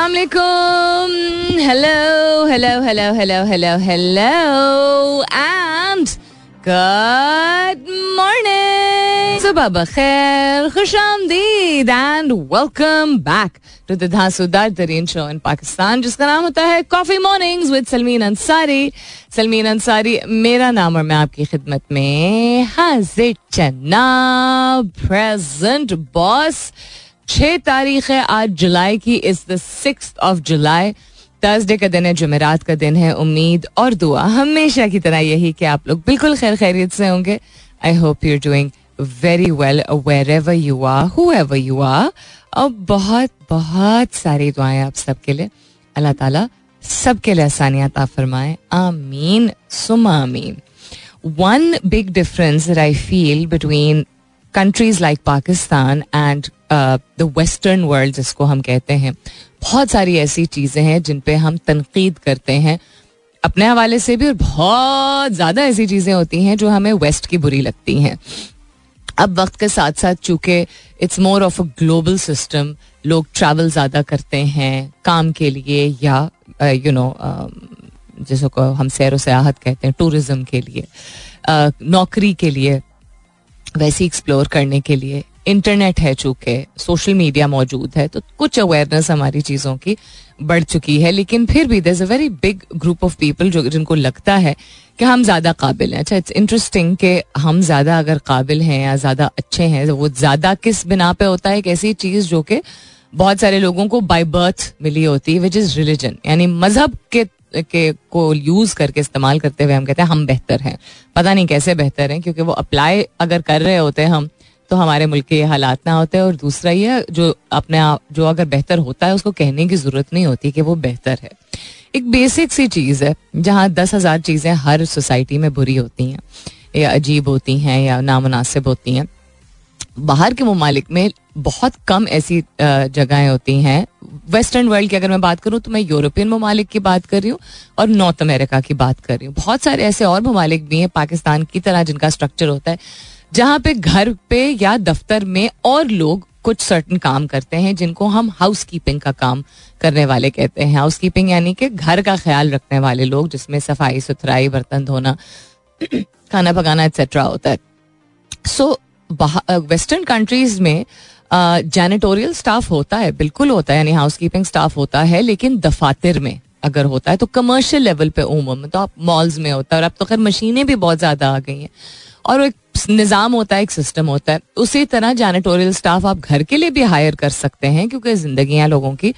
अस्सलाम वालेकुम hello hello hello hello hello hello and good morning सुबह बखैर खुश आमदीद and welcome back to the धांसूदार तरीन शो इन पाकिस्तान जिसका नाम होता है coffee mornings with Salmeen Ansari Salmeen Ansari मेरा नाम और मैं आपकी खिदमत में हाजिर चन्ना प्रेजेंट बॉस छह तारीख है, आज जुलाई की is the six of July Thursday का दिन है, जुमेरात का दिन है, उम्मीद और दुआ। हमेशा की तरह यही कि आप लोग बिल्कुल खैर खैरियत से होंगे। I hope you doing very well wherever you are whoever you are और बहुत बहुत सारी दुआएँ आप सबके लिए। अल्लाह ताला सबके लिए आसानियात फरमाए। आमीन, सुमा आमीन। One big difference I feel between countries like Pakistan and the western world जिसको हम कहते हैं, बहुत सारी ऐसी चीज़ें हैं जिन पे हम तनकीद करते हैं। अपने हवाले से भी और बहुत ज़्यादा ऐसी चीज़ें होती हैं जो हमें वेस्ट की बुरी लगती हैं। अब वक्त के साथ साथ चूँकि it's more of a global system लोग ट्रैवल ज़्यादा करते हैं काम के लिए या यू नो जिसको हम सैर सयाहत कहते हैं टूरिज़्म के लिए नौकरी के लिए, वैसे एक्सप्लोर करने के लिए इंटरनेट है चूँकि सोशल मीडिया मौजूद है तो कुछ अवेयरनेस हमारी चीज़ों की बढ़ चुकी है, लेकिन फिर भी there is a very big group of people जो, जिनको लगता है कि हम ज़्यादा काबिल हैं। अच्छा इट्स इंटरेस्टिंग कि हम ज़्यादा अगर काबिल हैं या ज़्यादा अच्छे हैं वो ज़्यादा किस बिना पे होता है? एक ऐसी चीज़ जो कि बहुत सारे लोगों को बाय बर्थ मिली होती है विच इज़ रिलीजन यानी मज़हब के के, को यूज़ करके इस्तेमाल करते हुए हम कहते हैं, हम बेहतर हैं। पता नहीं कैसे बेहतर हैं, क्योंकि वो अप्लाई अगर कर रहे होते हैं हम तो हमारे मुल्क के हालात ना होते और दूसरा ये, जो अपने आप, जो अगर बेहतर होता है, उसको कहने की ज़रूरत नहीं होती कि वो बेहतर है। एक बेसिक सी चीज़ है, जहाँ दस हज़ार चीज़ें हर सोसाइटी में बुरी होती हैं, या अजीब होती हैं, या नामनासिब होती हैं। बाहर के ममालिक में बहुत कम ऐसी जगहें होती हैं। वेस्टर्न वर्ल्ड की अगर मैं बात करूँ तो मैं यूरोपियन ममालिक की बात कर रही हूँ और नॉर्थ अमेरिका की बात कर रही हूँ। बहुत सारे ऐसे और ममालिक भी हैं, पाकिस्तान की तरह जिनका स्ट्रक्चर होता है। जहाँ पे घर पे या दफ्तर में और लोग कुछ सर्टन काम करते हैं, जिनको हम हाउस कीपिंग का काम करने वाले कहते हैं। हाउस कीपिंग यानी कि घर का ख्याल रखने वाले लोग, जिसमें सफ़ाई, सुथराई, बर्तन धोना, खाना पकाना एक्सेट्रा होता है। सो वेस्टर्न कंट्रीज़ में जैनिटोरियल स्टाफ होता है, बिल्कुल होता है, यानी हाउस कीपिंग स्टाफ होता है, लेकिन दफातर में अगर होता है तो कमर्शियल लेवल पे उमूम तो आप मॉल्स में होता है, और अब तो खैर मशीनें भी बहुत ज़्यादा आ गई हैं। और एक निज़ाम होता है, एक सिस्टम होता है। उसी तरह जैनिटोरियल स्टाफ आप घर के लिए भी हायर कर सकते हैं, क्योंकि ज़िंदगी लोगों की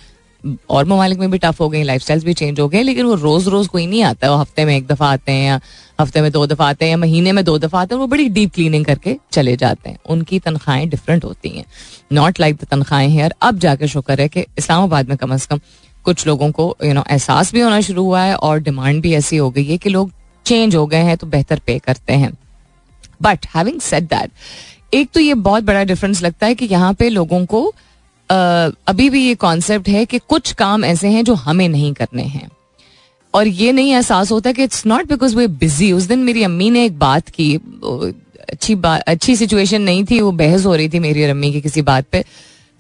और ममालिक में भी टफ हो गई लाइफ भी चेंज हो गए, लेकिन वो रोज रोज कोई नहीं आता। वो हफ़्ते में एक दफ़ा आते हैं या हफ़्ते में दो दफ़ा आते हैं या महीने में दो दफ़ा आते हैं, वो बड़ी डीप क्लीनिंग करके चले जाते हैं। उनकी तनख्वाहें डिफरेंट होती हैं। नॉट लाइक द तनख्वाहें हेयर अब जाके शुक्र है कि इस्लामाबाद में कम अज कम कुछ लोगों को यू नो एहसास भी होना शुरू हुआ है और डिमांड भी ऐसी हो गई है कि लोग चेंज हो गए हैं तो बेहतर पे करते हैं। बट हैविंग सेट दैट एक तो ये बहुत बड़ा डिफरेंस लगता है कि यहाँ पे लोगों को अभी भी ये कॉन्सेप्ट है कि कुछ काम ऐसे हैं जो हमें नहीं करने हैं। और ये नहीं एहसास होता कि it's not because they busy उस दिन मेरी अम्मी ने एक बात की अच्छी बात अच्छी सिचुएशन नहीं थी, वो बहस हो रही थी मेरी और अम्मी की किसी बात पे।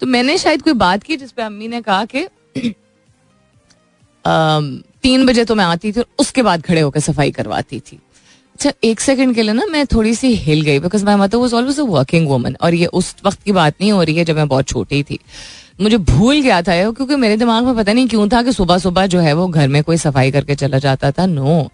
तो मैंने शायद कोई बात की जिसपे अम्मी ने कहा कि तीन बजे तो मैं आती थी और उसके बाद खड़े होकर सफ़ाई करवाती थी। अच्छा एक सेकंड के लिए ना मैं थोड़ी सी हिल गई because my mother was always a working woman और ये उस वक्त की बात नहीं हो रही है जब मैं बहुत छोटी थी। मुझे भूल गया था क्योंकि मेरे दिमाग में पता नहीं क्यों था कि सुबह सुबह जो है वो घर में कोई सफ़ाई करके चला जाता था। नो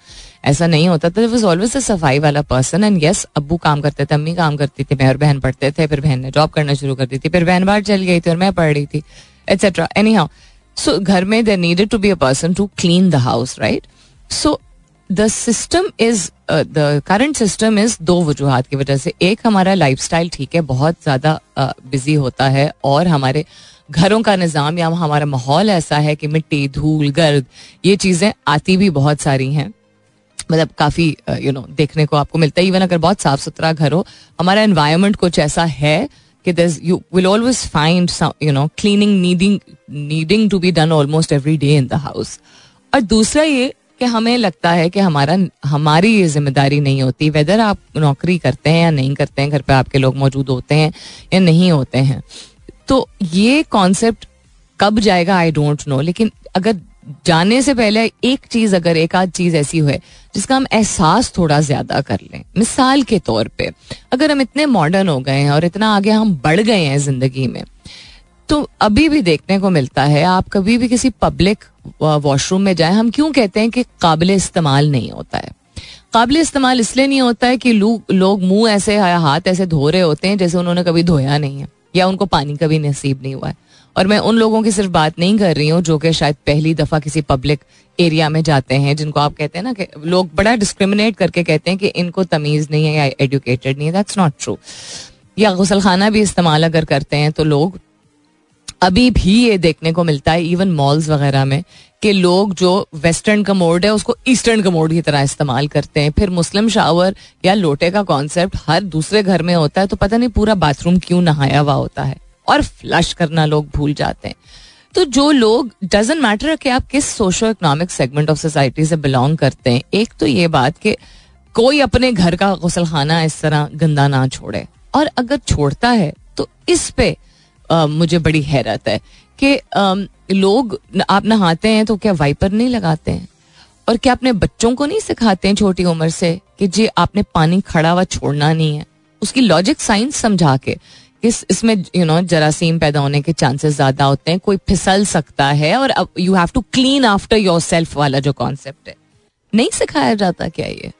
ऐसा नहीं होता था। वॉज़ ऑलवेज अ सफ़ाई वाला पर्सन एंड यस अब्बू काम करते थे, अम्मी काम करती थी, मैं और बहन पढ़ते थे, फिर बहन ने जॉब करना शुरू कर दी थी, फिर बहन बाहर चल गई थी और मैं पढ़ रही थी एटसेट्रा एनी हाउ सो घर में there needed to be a person to clean the house right so the system is the current system is दो वजूहत की वजह से। एक हमारा लाइफ स्टाइल ठीक है बहुत ज़्यादा बिज़ी uh, होता है और हमारे घरों का निज़ाम या हमारा माहौल ऐसा है कि मिट्टी धूल गर्द ये चीज़ें आती भी बहुत सारी हैं। मतलब काफ़ी यू नो देखने को आपको मिलता है। इवन अगर बहुत साफ़ सुथरा घर हो हमारा इन्वायरमेंट कुछ ऐसा है कि this you will always find you know cleaning needing needing to be done almost every day in the house और दूसरा ये कि हमें लगता है कि हमारा, हमारी ये ज़िम्मेदारी नहीं होती वेदर आप नौकरी करते हैं या नहीं करते हैं, घर पे आपके लोग मौजूद होते हैं या नहीं होते हैं। तो ये कॉन्सेप्ट कब जाएगा? आई डोंट नो लेकिन अगर जाने से पहले एक चीज़, अगर एक आध चीज़ ऐसी हुए, जिसका हम एहसास थोड़ा ज़्यादा कर लें। मिसाल के तौर पे, अगर हम इतने मॉडर्न हो गए हैं और इतना आगे हम बढ़ गए हैं ज़िंदगी में तो अभी भी देखने को मिलता है, आप कभी भी किसी पब्लिक वॉशरूम में जाए, हम क्यों कहते हैं कि काबिल इस्तेमाल नहीं होता है? काबिल इस्तेमाल इसलिए नहीं होता है कि लोग मुँह ऐसे, हाथ ऐसे धो रहे होते हैं जैसे उन्होंने कभी धोया नहीं है, या उनको पानी कभी नसीब नहीं हुआ है। और मैं उन लोगों की सिर्फ़ बात नहीं कर रही हूँ जो कि शायद पहली दफ़ा किसी पब्लिक एरिया में जाते हैं, जिनको आप कहते हैं ना कि लोग बड़ा डिस्क्रिमिनेट करके कहते हैं कि इनको तमीज नहीं है या एडुकेटेड नहीं है। दैट्स नॉट ट्रू या गुसल खाना भी इस्तेमाल अगर करते हैं तो लोग अभी भी ये देखने को मिलता है इवन मॉल्स वगैरह में, कि लोग जो वेस्टर्न कमोड है, उसको ईस्टर्न कमोड की तरह इस्तेमाल करते हैं। फिर मुस्लिम शावर या लोटे का कॉन्सेप्ट हर दूसरे घर में होता है तो पता नहीं पूरा बाथरूम क्यों नहाया हुआ होता है, और फ्लश करना लोग भूल जाते हैं। तो जो लोग डजेंट मैटर कि आप किस socio economic segment of society से बिलोंग करते हैं, एक तो ये बात कि कोई अपने घर का गुसल खाना इस तरह गंदा ना छोड़े, और अगर छोड़ता है तो इस पे आ, मुझे बड़ी हैरत है कि लोग आप नहाते हैं तो क्या वाइपर नहीं लगाते हैं? और क्या अपने बच्चों को नहीं सिखाते हैं छोटी उम्र से कि जी आपने पानी खड़ा हुआ छोड़ना नहीं है? उसकी लॉजिक साइंस समझा के इस इसमें यू नो जरासीम पैदा होने के चांसेस ज़्यादा होते हैं कोई फिसल सकता है और you have to clean after yourself वाला जो कॉन्सेप्ट है। नहीं सिखाया जाता क्या ये?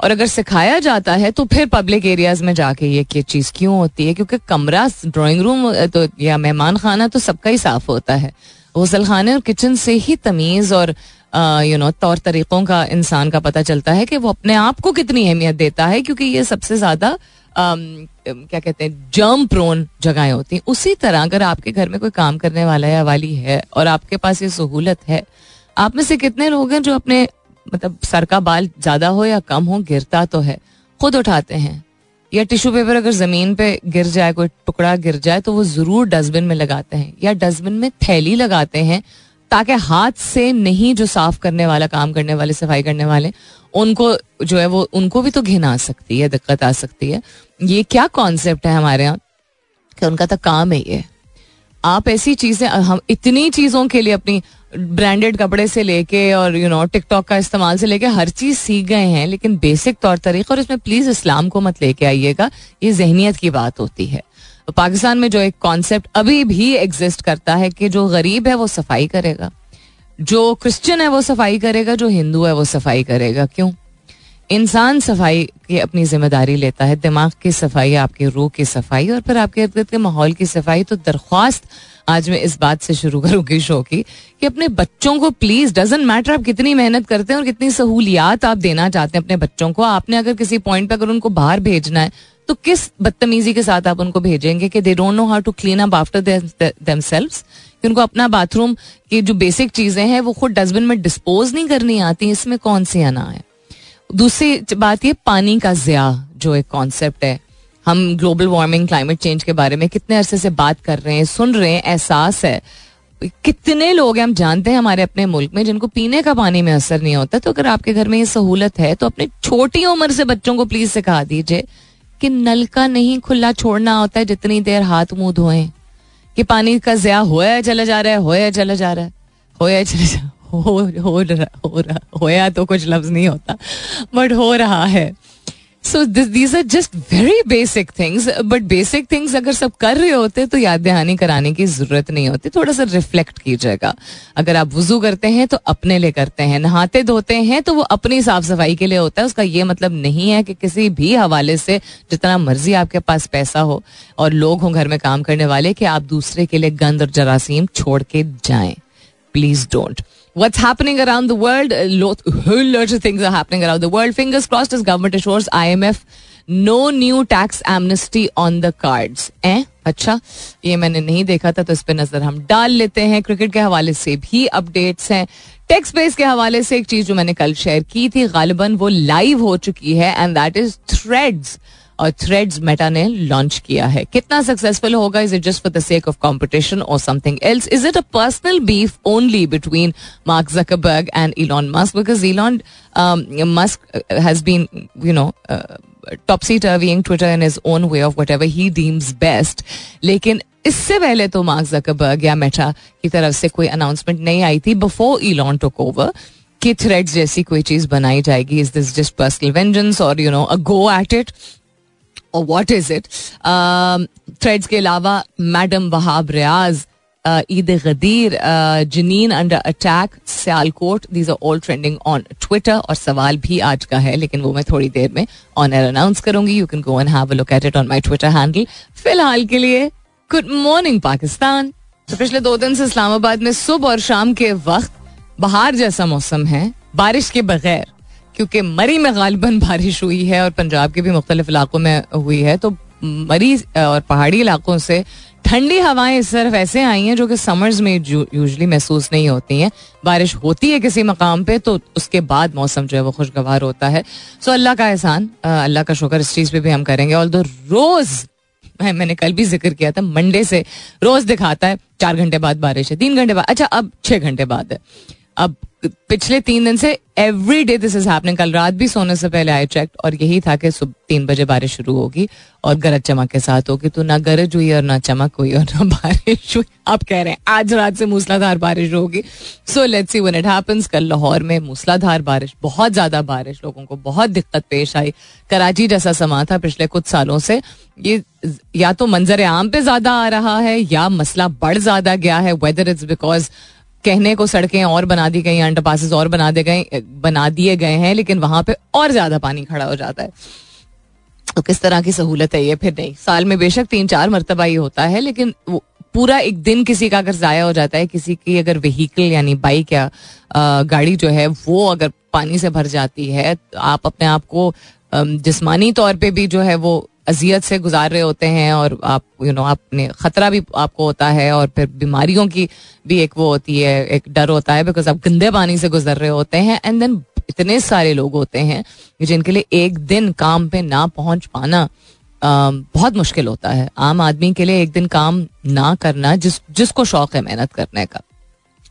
और अगर सिखाया जाता है तो फिर पब्लिक एरियाज़ में जाके ये क्या चीज़ क्यों होती है? क्योंकि कमरा ड्राइंग रूम तो या मेहमान खाना तो सबका ही साफ़ होता है। गसल खाने और किचन से ही तमीज और यू नो तौर तरीकों का इंसान का पता चलता है कि वो अपने आप को कितनी अहमियत देता है, क्योंकि ये सबसे ज़्यादा क्या कहते हैं जर्म प्रोन जगहें होती हैं। उसी तरह अगर आपके घर में कोई काम करने वाला या वाली है और आपके पास ये सहूलत है, आप में से कितने लोग हैं जो अपने मतलब सर का बाल ज़्यादा हो या कम हो, गिरता तो है, खुद उठाते हैं। या टिश्यू पेपर अगर ज़मीन पे गिर जाए, कोई टुकड़ा गिर जाए तो वो ज़रूर डस्टबिन में लगाते हैं, या डस्टबिन में थैली लगाते हैं, ताकि हाथ से नहीं जो साफ़ करने वाला, काम करने वाले, सफ़ाई करने वाले, उनको जो है वो, उनको भी तो घिन आ सकती है, दिक्कत आ सकती है। ये क्या कॉन्सेप्ट है हमारे यहाँ? कि उनका तो काम है ये। आप ऐसी चीज़ें, हम इतनी चीज़ों के लिए अपनी ब्रांडेड कपड़े से लेके और यू नो टिकटॉक का इस्तेमाल से लेके हर चीज़ सीख गए हैं, लेकिन बेसिक तौर तरीका, और इसमें प्लीज़ इस्लाम को मत लेके आइएगा, ये जहनीत की बात होती है। पाकिस्तान में जो एक कॉन्सेप्ट अभी भी एग्जिस्ट करता है कि जो गरीब है वो सफ़ाई करेगा, जो क्रिश्चियन है वो सफ़ाई करेगा, जो हिंदू है वो सफ़ाई करेगा, क्यों? इंसान सफ़ाई की अपनी ज़िम्मेदारी लेता है, दिमाग की सफ़ाई, आपके रूह की सफ़ाई और फिर आपके इर्द गिर्द के माहौल की सफ़ाई। तो दरख्वास्त आज मैं इस बात से शुरू करूँगी शो की कि अपने बच्चों को प्लीज़ डजेंट मैटर आप कितनी मेहनत करते हैं और कितनी सहूलियात आप देना चाहते हैं अपने बच्चों को। आपने अगर किसी पॉइंट पे अगर उनको बाहर भेजना है तो किस बदतमीजी के साथ आप उनको भेजेंगे कि they don't know how to clean up after themselves कि उनको अपना बाथरूम की जो बेसिक चीज़ें हैं, वो खुद डस्टबिन में डिस्पोज नहीं करनी आती, इसमें कौन सी आना है दूसरी बात ये, पानी का जिया, जो एक कॉन्सेप्ट है। हम ग्लोबल वार्मिंग क्लाइमेट चेंज के बारे में कितने अरसे से बात कर रहे हैं, सुन रहे हैं, एहसास है। कितने लोग हैं, हम जानते हैं हमारे अपने मुल्क में, जिनको पीने का पानी में असर नहीं होता। तो अगर आपके घर में ये सहूलत है तो अपने छोटी उम्र से बच्चों को प्लीज़ सिखा दीजिए कि नल का नहीं खुला छोड़ना होता है, जितनी देर हाथ मुँह धोए। कि पानी का जया होया चला जा रहा है, होया चला जा रहा है, होया चला जा हो हो रहा हो रहा होया तो कुछ लफ्ज नहीं होता बट हो रहा है। So these are just very basic things but basic things अगर सब कर रहे होते तो याद दहानी कराने की ज़रूरत नहीं होती। थोड़ा सा रिफ्लेक्ट कीजिएगा। अगर आप वज़ू करते हैं तो अपने लिए करते हैं। नहाते धोते हैं तो वो अपनी साफ़ सफ़ाई के लिए होता है। उसका ये मतलब नहीं है कि किसी भी हवाले से जितना मर्ज़ी आपके पास पैसा हो और लोग हों घर में काम करने वाले कि आप दूसरे के लिए गंद और जरासीम छोड़ के जाएँ। Please don't What's happening around the world? Lots of things are happening around the world. Fingers crossed as government assures IMF no new tax amnesty on the cards. Eh? अच्छा ये मैंने नहीं देखा था तो इस पर नजर हम डाल लेते हैं क्रिकेट के हवाले से भी अपडेट्स हैं टेक्स बेस के हवाले से एक चीज जो मैंने कल शेयर की थी गालिबन वो लाइव हो चुकी है एंड दैट इज थ्रेड्स और थ्रेड्स मेटा ने लॉन्च किया है। कितना सक्सेसफुल होगा? Is it just for the sake of competition और something else is it a personal beef only between Mark Zuckerberg and Elon Musk because Elon Musk has been you know topsy turvying Twitter in his own way of whatever he deems best. लेकिन इससे पहले तो mark Zuckerberg या Meta की तरफ़ से कोई announcement नहीं आई थी बिफोर ईलॉन टुक ओवर कि थ्रेड्स जैसी कोई चीज़ बनाई जाएगी। Is this just personal vengeance और you know a go at it और व्हाट इज़ इट थ्रेड्स के अलावा madam Wahab Riaz Eid Ghadir Jenin under attack Sialkot these are all trending on Twitter और सवाल भी आज का है, लेकिन वो मैं थोड़ी देर में ऑन एयर अनाउंस करूँगी। You can go and have a look at it on my Twitter handle फ़िलहाल के लिए गुड मॉर्निंग पाकिस्तान तो पिछले दो दिन से इस्लामाबाद में सुबह और शाम के वक्त बाहर जैसा मौसम है, बारिश के बगैर। क्योंकि मरी में गालिबन बारिश हुई है और पंजाब के भी मुख्तलिफ़ इलाकों में हुई है तो मरी और पहाड़ी इलाकों से ठंडी हवाएँ इस तरफ़ ऐसे आई हैं जो कि समर्स में यूजली महसूस नहीं होती हैं। बारिश होती है किसी मकाम पे तो उसके बाद मौसम जो है वो खुशगवार होता है। सो अल्लाह का एहसान अल्लाह का शुक्र, इस चीज़ पे भी हम करेंगे। और दो रोज़ मैंने कल भी ज़िक्र किया था, मंडे से रोज दिखाता है, चार घंटे बाद बारिश है, तीन घंटे बाद अच्छा अब छः घंटे बाद है। अब पिछले तीन दिन से every day this is happening कल रात भी सोने से पहले आई चेक और यही था कि सुबह तीन बजे बारिश शुरू होगी और गरज चमक के साथ होगी। तो ना गरज हुई और ना चमक हुई और ना बारिश हुई। आप कह रहे हैं, आज रात से मूसलाधार बारिश होगी। So let's see when it happens कल लाहौर में मूसलाधार बारिश, बहुत ज़्यादा बारिश लोगों को बहुत दिक्कत पेश आई। कराची जैसा समा था पिछले कुछ सालों से। ये या तो मंजर आम पे ज़्यादा आ रहा है या मसला बढ़ ज़्यादा गया है। वेदर इट्स बिकॉज़ कहने को सड़कें और बना दी गई अंडर पासिस और बना दे गए बना दिए गए हैं, लेकिन वहाँ पे और ज़्यादा पानी खड़ा हो जाता है। तो किस तरह की सहूलत है ये? फिर नहीं। साल में बेशक तीन चार मरतबा ये होता है, लेकिन पूरा एक दिन किसी का अगर ज़ाया हो जाता है, किसी की अगर व्हीकल यानी बाइक या गाड़ी जो है, वो अगर पानी से भर जाती है तो आप अपने आप को जिसमानी तौर पे भी जो है वो अजियत से गुजार रहे होते हैं और आप यू नो आपने खतरा भी आपको होता है और फिर बीमारियों की भी एक वो होती है, एक डर होता है बिकॉज़ आप गंदे पानी से गुजर रहे होते हैं एंड देन इतने सारे लोग होते हैं जिनके लिए एक दिन काम पे ना पहुँच पाना बहुत मुश्किल होता है। आम आदमी के लिए एक दिन काम ना करना जिस, जिसको शौक है मेहनत करने का।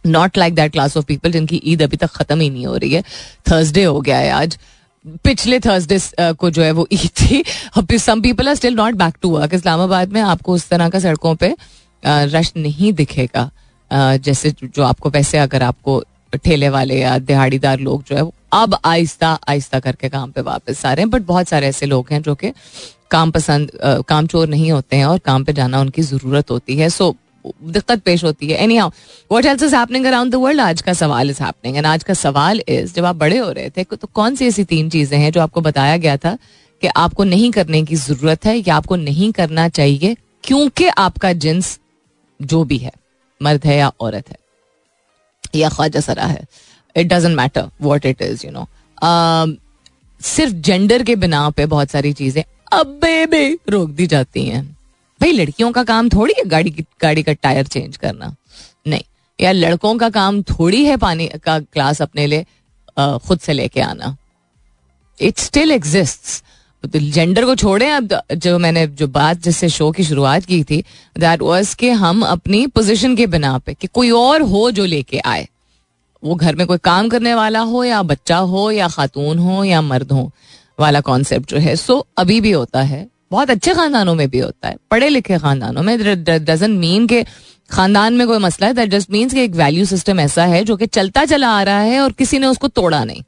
Not like that class of people जिनकी ईद अभी तक खत्म ही नहीं हो रही है। थर्सडे हो गया है आज। पिछले थर्सडे को जो है वो ईद थी। Some people are still not back to work Islamabad में आपको उस तरह का सड़कों पे रश नहीं दिखेगा। जैसे जो आपको वैसे अगर आपको ठेले वाले या दिहाड़ीदार लोग जो है वो अब आहिस्ता आहिस्ता करके काम पे वापस आ रहे हैं। बट बहुत सारे ऐसे लोग हैं जो कि काम पसंद काम चोर नहीं होते हैं और काम पे जाना उनकी ज़रूरत होती है। सो दिक्कत पेश होती है। Anyhow what else is happening around the world आज का सवाल इज़ हैपनिंग एंड आज का सवाल इज़ जब आप बड़े हो रहे थे तो कौन सी ऐसी तीन चीज़ें हैं जो आपको बताया गया था कि आपको नहीं करने की ज़रूरत है या आपको नहीं करना चाहिए, क्योंकि आपका जिन्स जो भी है, मर्द है या औरत है, या ख्वाजा सरा है it doesn't matter what it is you know सिर्फ़ जेंडर के बिना पे बहुत सारी चीज़ें अब बे रोक दी जाती हैं। भाई, लड़कियों का काम थोड़ी है गाड़ी गाड़ी का टायर चेंज करना। नहीं, या लड़कों का काम थोड़ी है पानी का ग्लास अपने लिए खुद से लेके आना। इट स्टिल एग्जिस्ट जेंडर को छोड़े, अब जो मैंने, जो बात जिससे शो की शुरुआत की थी दैट वाज के हम अपनी पोजीशन के बिना पे, कि कोई और हो जो लेके आए। वो घर में कोई काम करने वाला हो, या बच्चा हो, या खातून हो, या मर्द हो, वाला कॉन्सेप्ट जो है। सो अभी भी होता है। बहुत अच्छे खानदानों में भी होता है पढ़े लिखे खानदानों में। डजेंट मीन के खानदान में कोई मसला है दैट जस्ट मीन्स कि एक वैल्यू सिस्टम ऐसा है जो कि चलता चला आ रहा है और किसी ने उसको तोड़ा नहीं।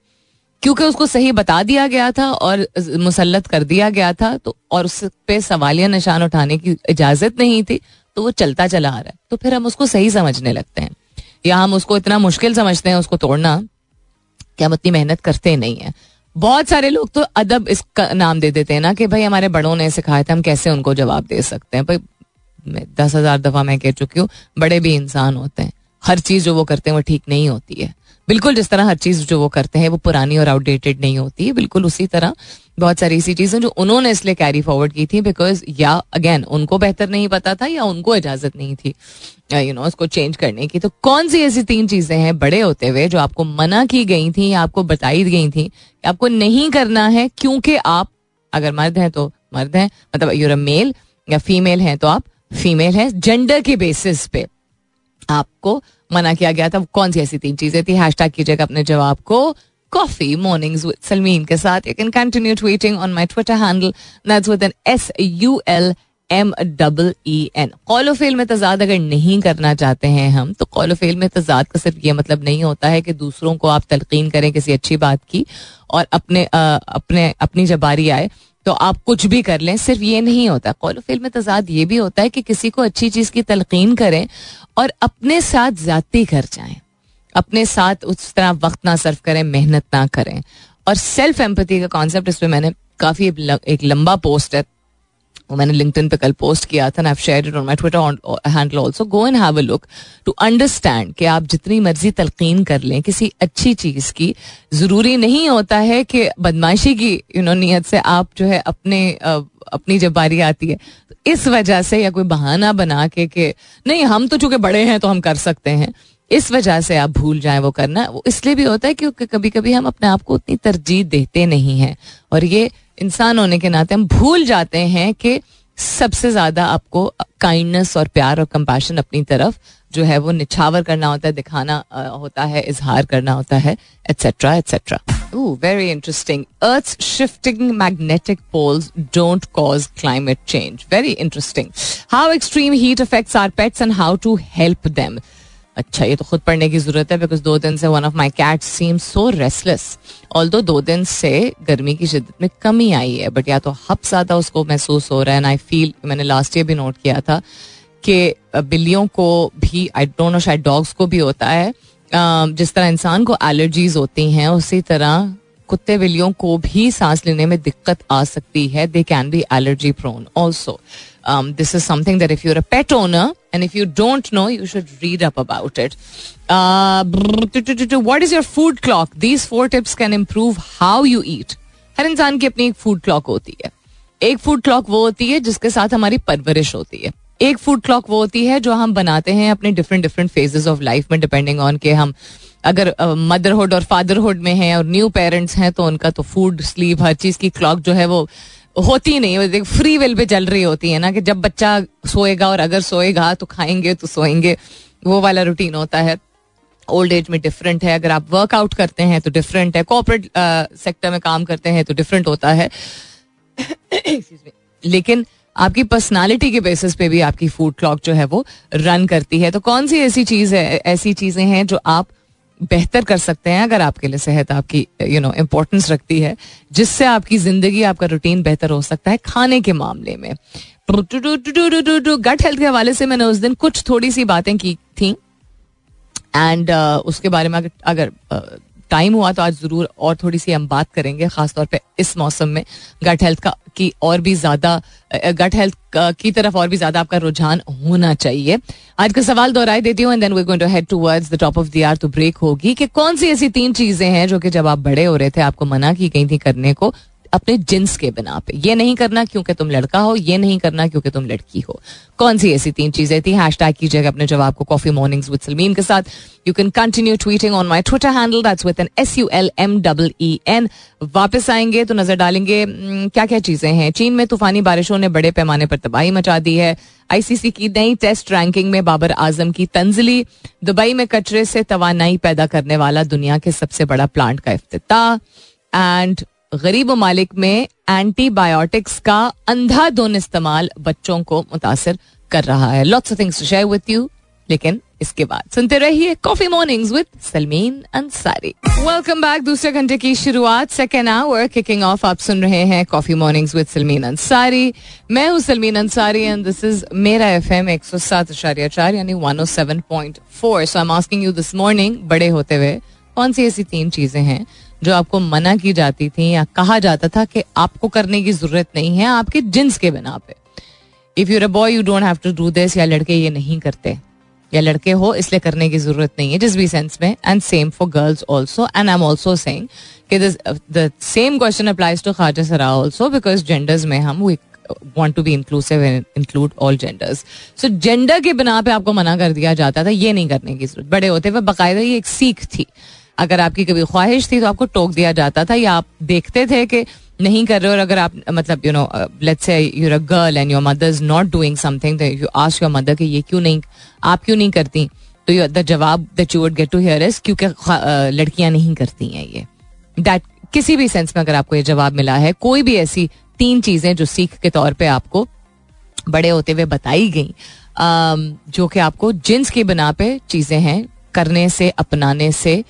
क्योंकि उसको सही बता दिया गया था और मुसलत कर दिया गया था तो और उस पे सवालिया निशान उठाने की इजाज़त नहीं थी तो वो चलता चला आ रहा है। तो फिर हम उसको सही समझने लगते हैं। या हम उसको इतना मुश्किल समझते हैं उसको तोड़ना कि हम इतनी मेहनत करते नहीं है। बहुत सारे लोग तो अदब इसका नाम दे देते हैं ना कि भाई हमारे बड़ों ने सिखाया था हम कैसे उनको जवाब दे सकते हैं? भाई दस हज़ार दफ़ा मैं कह चुकी हूँ, बड़े भी इंसान होते हैं। हर चीज़ जो वो करते हैं, वो ठीक नहीं होती है। बिल्कुल जिस तरह हर चीज़ जो वो करते हैं, वो पुरानी और आउटडेटेड नहीं होती है बिल्कुल उसी तरह बहुत सारी ऐसी चीज़ें जो उन्होंने इसलिए कैरी फॉरवर्ड की थी बिकॉज़ या अगेन उनको बेहतर नहीं पता था या उनको इजाज़त नहीं थी, यू नो उसको चेंज करने की। तो कौन सी ऐसी तीन चीज़ें हैं बड़े होते हुए जो आपको मना की गई थी या आपको बताई गई थी कि आपको नहीं करना है क्योंकि आप अगर मर्द हैं तो मर्द हैं मतलब यूर मेल या फीमेल हैं तो आप फीमेल हैं जेंडर के बेसिस पे आपको मना किया गया था। कौन सी ऐसी तीन चीज़ें थी? हैश टैग कीजिएगा अपने जवाब को। कॉफ़ी मॉर्निंग्स विद सलमीन के साथ। You can continue tweeting on my Twitter handle with N S U L M double E N कौलोफेल में तजाद अगर नहीं करना चाहते हैं हम तो कौलोफेल में तजाद का सिर्फ़ ये मतलब नहीं होता है कि दूसरों को आप तलकीन करें किसी अच्छी बात की और अपने आ, अपने अपनी जब बारी आए। तो आप कुछ भी कर लें, सिर्फ़ ये नहीं होता। कौलफिल में तजाद ये भी होता है कि किसी को अच्छी चीज़ की तलकीन करें और अपने साथ ज़्यादा कर जाएँ। अपने साथ उस तरह वक्त ना सर्व करें, मेहनत ना करें। और सेल्फ एम्पति का कॉन्सेप्ट इसमें मैंने काफ़ी एक लंबा पोस्ट है वो मैंने लिंक्डइन पे कल पोस्ट किया था I share it on my Twitter handle also go and have a look to understand कि आप जितनी मर्ज़ी तलकीन कर लें किसी अच्छी चीज़ की। ज़रूरी नहीं होता है कि बदमाशी की यू नो नीयत से आप जो है अपने अपनी जब बारी आती है। तो इस वजह से या कोई बहाना बना के कि नहीं, हम तो चूँकि बड़े हैं तो हम कर सकते हैं। इस वजह से आप भूल जाएँ वो करना। वो इसलिए भी होता है क्योंकि कभी कभी हम अपने आप को उतनी तरजीह देते नहीं हैं। और ये इंसान होने के नाते हम भूल जाते हैं कि सबसे ज़्यादा आपको काइंडनेस और प्यार और कंपैशन अपनी तरफ़ जो है वो निछावर करना होता है, दिखाना होता है, इजहार करना होता है etcetera etcetera very interesting earth shifting magnetic poles don't cause climate change very interesting how extreme heat affects our pets and how to help them अच्छा ये तो खुद पढ़ने की ज़रूरत है बिकॉज़ दो दिन से one of my cat seem so restless all दो दिन से गर्मी की शिद्दत में कमी आई है बट या तो हब ज़्यादा उसको महसूस हो रहा है एंड आई फील मैंने लास्ट ईयर भी नोट किया था, कि बिल्लियों को भी आई डोंट नो शायद डॉग्स को भी होता है जिस तरह इंसान को एलर्जीज होती हैं, उसी तरह कुत्ते बिल्लियों को भी सांस लेने में दिक्कत आ सकती है they can be allergy prone also this is something that if you're a pet owner and if you don't know you should read up about it what is your food clock these four tips can improve how you eat हर इंसान की अपनी एक food clock होती है। एक food clock वो होती है जिसके साथ हमारी परवरिश होती है। एक फ़ूड क्लॉक वो होती है जो हम बनाते हैं अपने different different phases of life में डिपेंडिंग ऑन के हम अगर मदरहुड और फादरहुड में हैं और न्यू पेरेंट्स हैं तो उनका तो फ़ूड स्लीप हर चीज़ की क्लॉक जो है वो होती नहीं फ्री विल पे चल रही होती है ना कि जब बच्चा सोएगा और अगर सोएगा तो खाएँगे तो सोएँगे। वो वाला रूटीन होता है। ओल्ड एज में डिफरेंट है। अगर आप वर्कआउट करते हैं तो डिफरेंट है। कॉपरेट सेक्टर में काम करते हैं तो डिफरेंट होता है। लेकिन आपकी पर्सनालिटी के बेसिस पे भी आपकी फ़ूड क्लॉक जो है वो रन करती है। तो कौन सी ऐसी चीज़ है, ऐसी चीज़ें हैं जो आप बेहतर कर सकते हैं अगर आपके लिए सेहत आपकी यू नो इम्पोर्टेंस रखती है जिससे आपकी ज़िंदगी आपका रूटीन बेहतर हो सकता है खाने के मामले में। गट हेल्थ के हवाले से मैंने उस दिन कुछ थोड़ी सी बातें की थी। एंड uh, उसके बारे में अगर अगर टाइम हुआ तो आज ज़रूर और थोड़ी सी हम बात करेंगे, खासतौर पे इस मौसम में। गट हेल्थ का की और भी ज़्यादा गट हेल्थ की तरफ़ और भी ज़्यादा आपका रुझान होना चाहिए। आज का सवाल दोहराई देती हूँ and then we going to head towards the top of the hour तो ब्रेक होगी कि कौन सी ऐसी तीन चीज़ें हैं जो कि जब आप बड़े हो रहे थे, आपको मना की गई थी करने को अपने जिन्स के बिना पे। ये नहीं करना क्योंकि तुम लड़का हो, ये नहीं करना क्योंकि तुम लड़की हो। कौन सी ऐसी तीन चीज़ें थी? हैश टैग कीजिएगा अपने जवाब को कॉफ़ी मॉर्निंग्स विद सलमीन के साथ। You can continue tweeting on my Twitter handle that's with N S U L M double E N वापस आएँगे तो नज़र डालेंगे क्या क्या चीज़ें हैं? चीन में तूफानी बारिशों ने बड़े पैमाने पर तबाही मचा दी है। आईसीसी की नई टेस्ट रैंकिंग में बाबर आज़म की तंजली। दुबई में कचरे से तोानाई पैदा करने वाला दुनिया के सबसे बड़ा प्लांट का अफ्ताह एंड गरीब ममालिक में एंटीबायोटिक्स का अंधाधुन इस्तेमाल बच्चों को मुतासर कर रहा है। Lots of things to share with you लेकिन इसके बाद सुनते रहिए coffee mornings with Salmeen Ansari welcome back दूसरे घंटे की शुरुआत सेकेंड आवर किकिंग ऑफ़ आप सुन रहे हैं coffee mornings with Salmeen Ansari मैं हूँ Salmeen Ansari and this is मेरा एफ़ एम एक सौ सात आचार्य चार, यानी one O seven point four so I am asking you this morning बड़े होते हुए, कौन सी ऐसी तीन चीज़ें हैं जो आपको मना की जाती थी या कहा जाता था कि आपको करने की ज़रूरत नहीं है, आपके जिन्स के बिना पे। If you're a boy you don't have to do this या लड़के ये नहीं करते। या लड़के हो, इसलिए करने की ज़रूरत नहीं है, जिस भी सेंस में। And same for girls also and I am also saying कि the same question applies to खाजा सरा ऑल्सो बिकॉज़ जेंडर्स में हम we to be inclusive and include all genders. So, gender के बिना पे आपको मना कर दिया जाता था, ये नहीं करने की ज़रूरत। बड़े होते हुए बाकायदा ये एक सीख थी। अगर आपकी कभी ख्वाहिश थी तो आपको टोक दिया जाता था, या आप देखते थे कि नहीं कर रहे और अगर आप मतलब you know let's say you're a girl and your mother is not doing something you ask your mother कि ये क्यों नहीं, आप क्यों नहीं करती? तो द जवाब that you would get to hear is क्योंकि लड़कियाँ नहीं करती हैं ये. दैट किसी भी सेंस में अगर आपको ये जवाब मिला है, कोई भी ऐसी तीन चीज़ें जो सीख के तौर पे आपको बड़े होते हुए बताई गई जो कि आपको जिन्स की बिना पे चीज़ें हैं, करने से, अपनाने से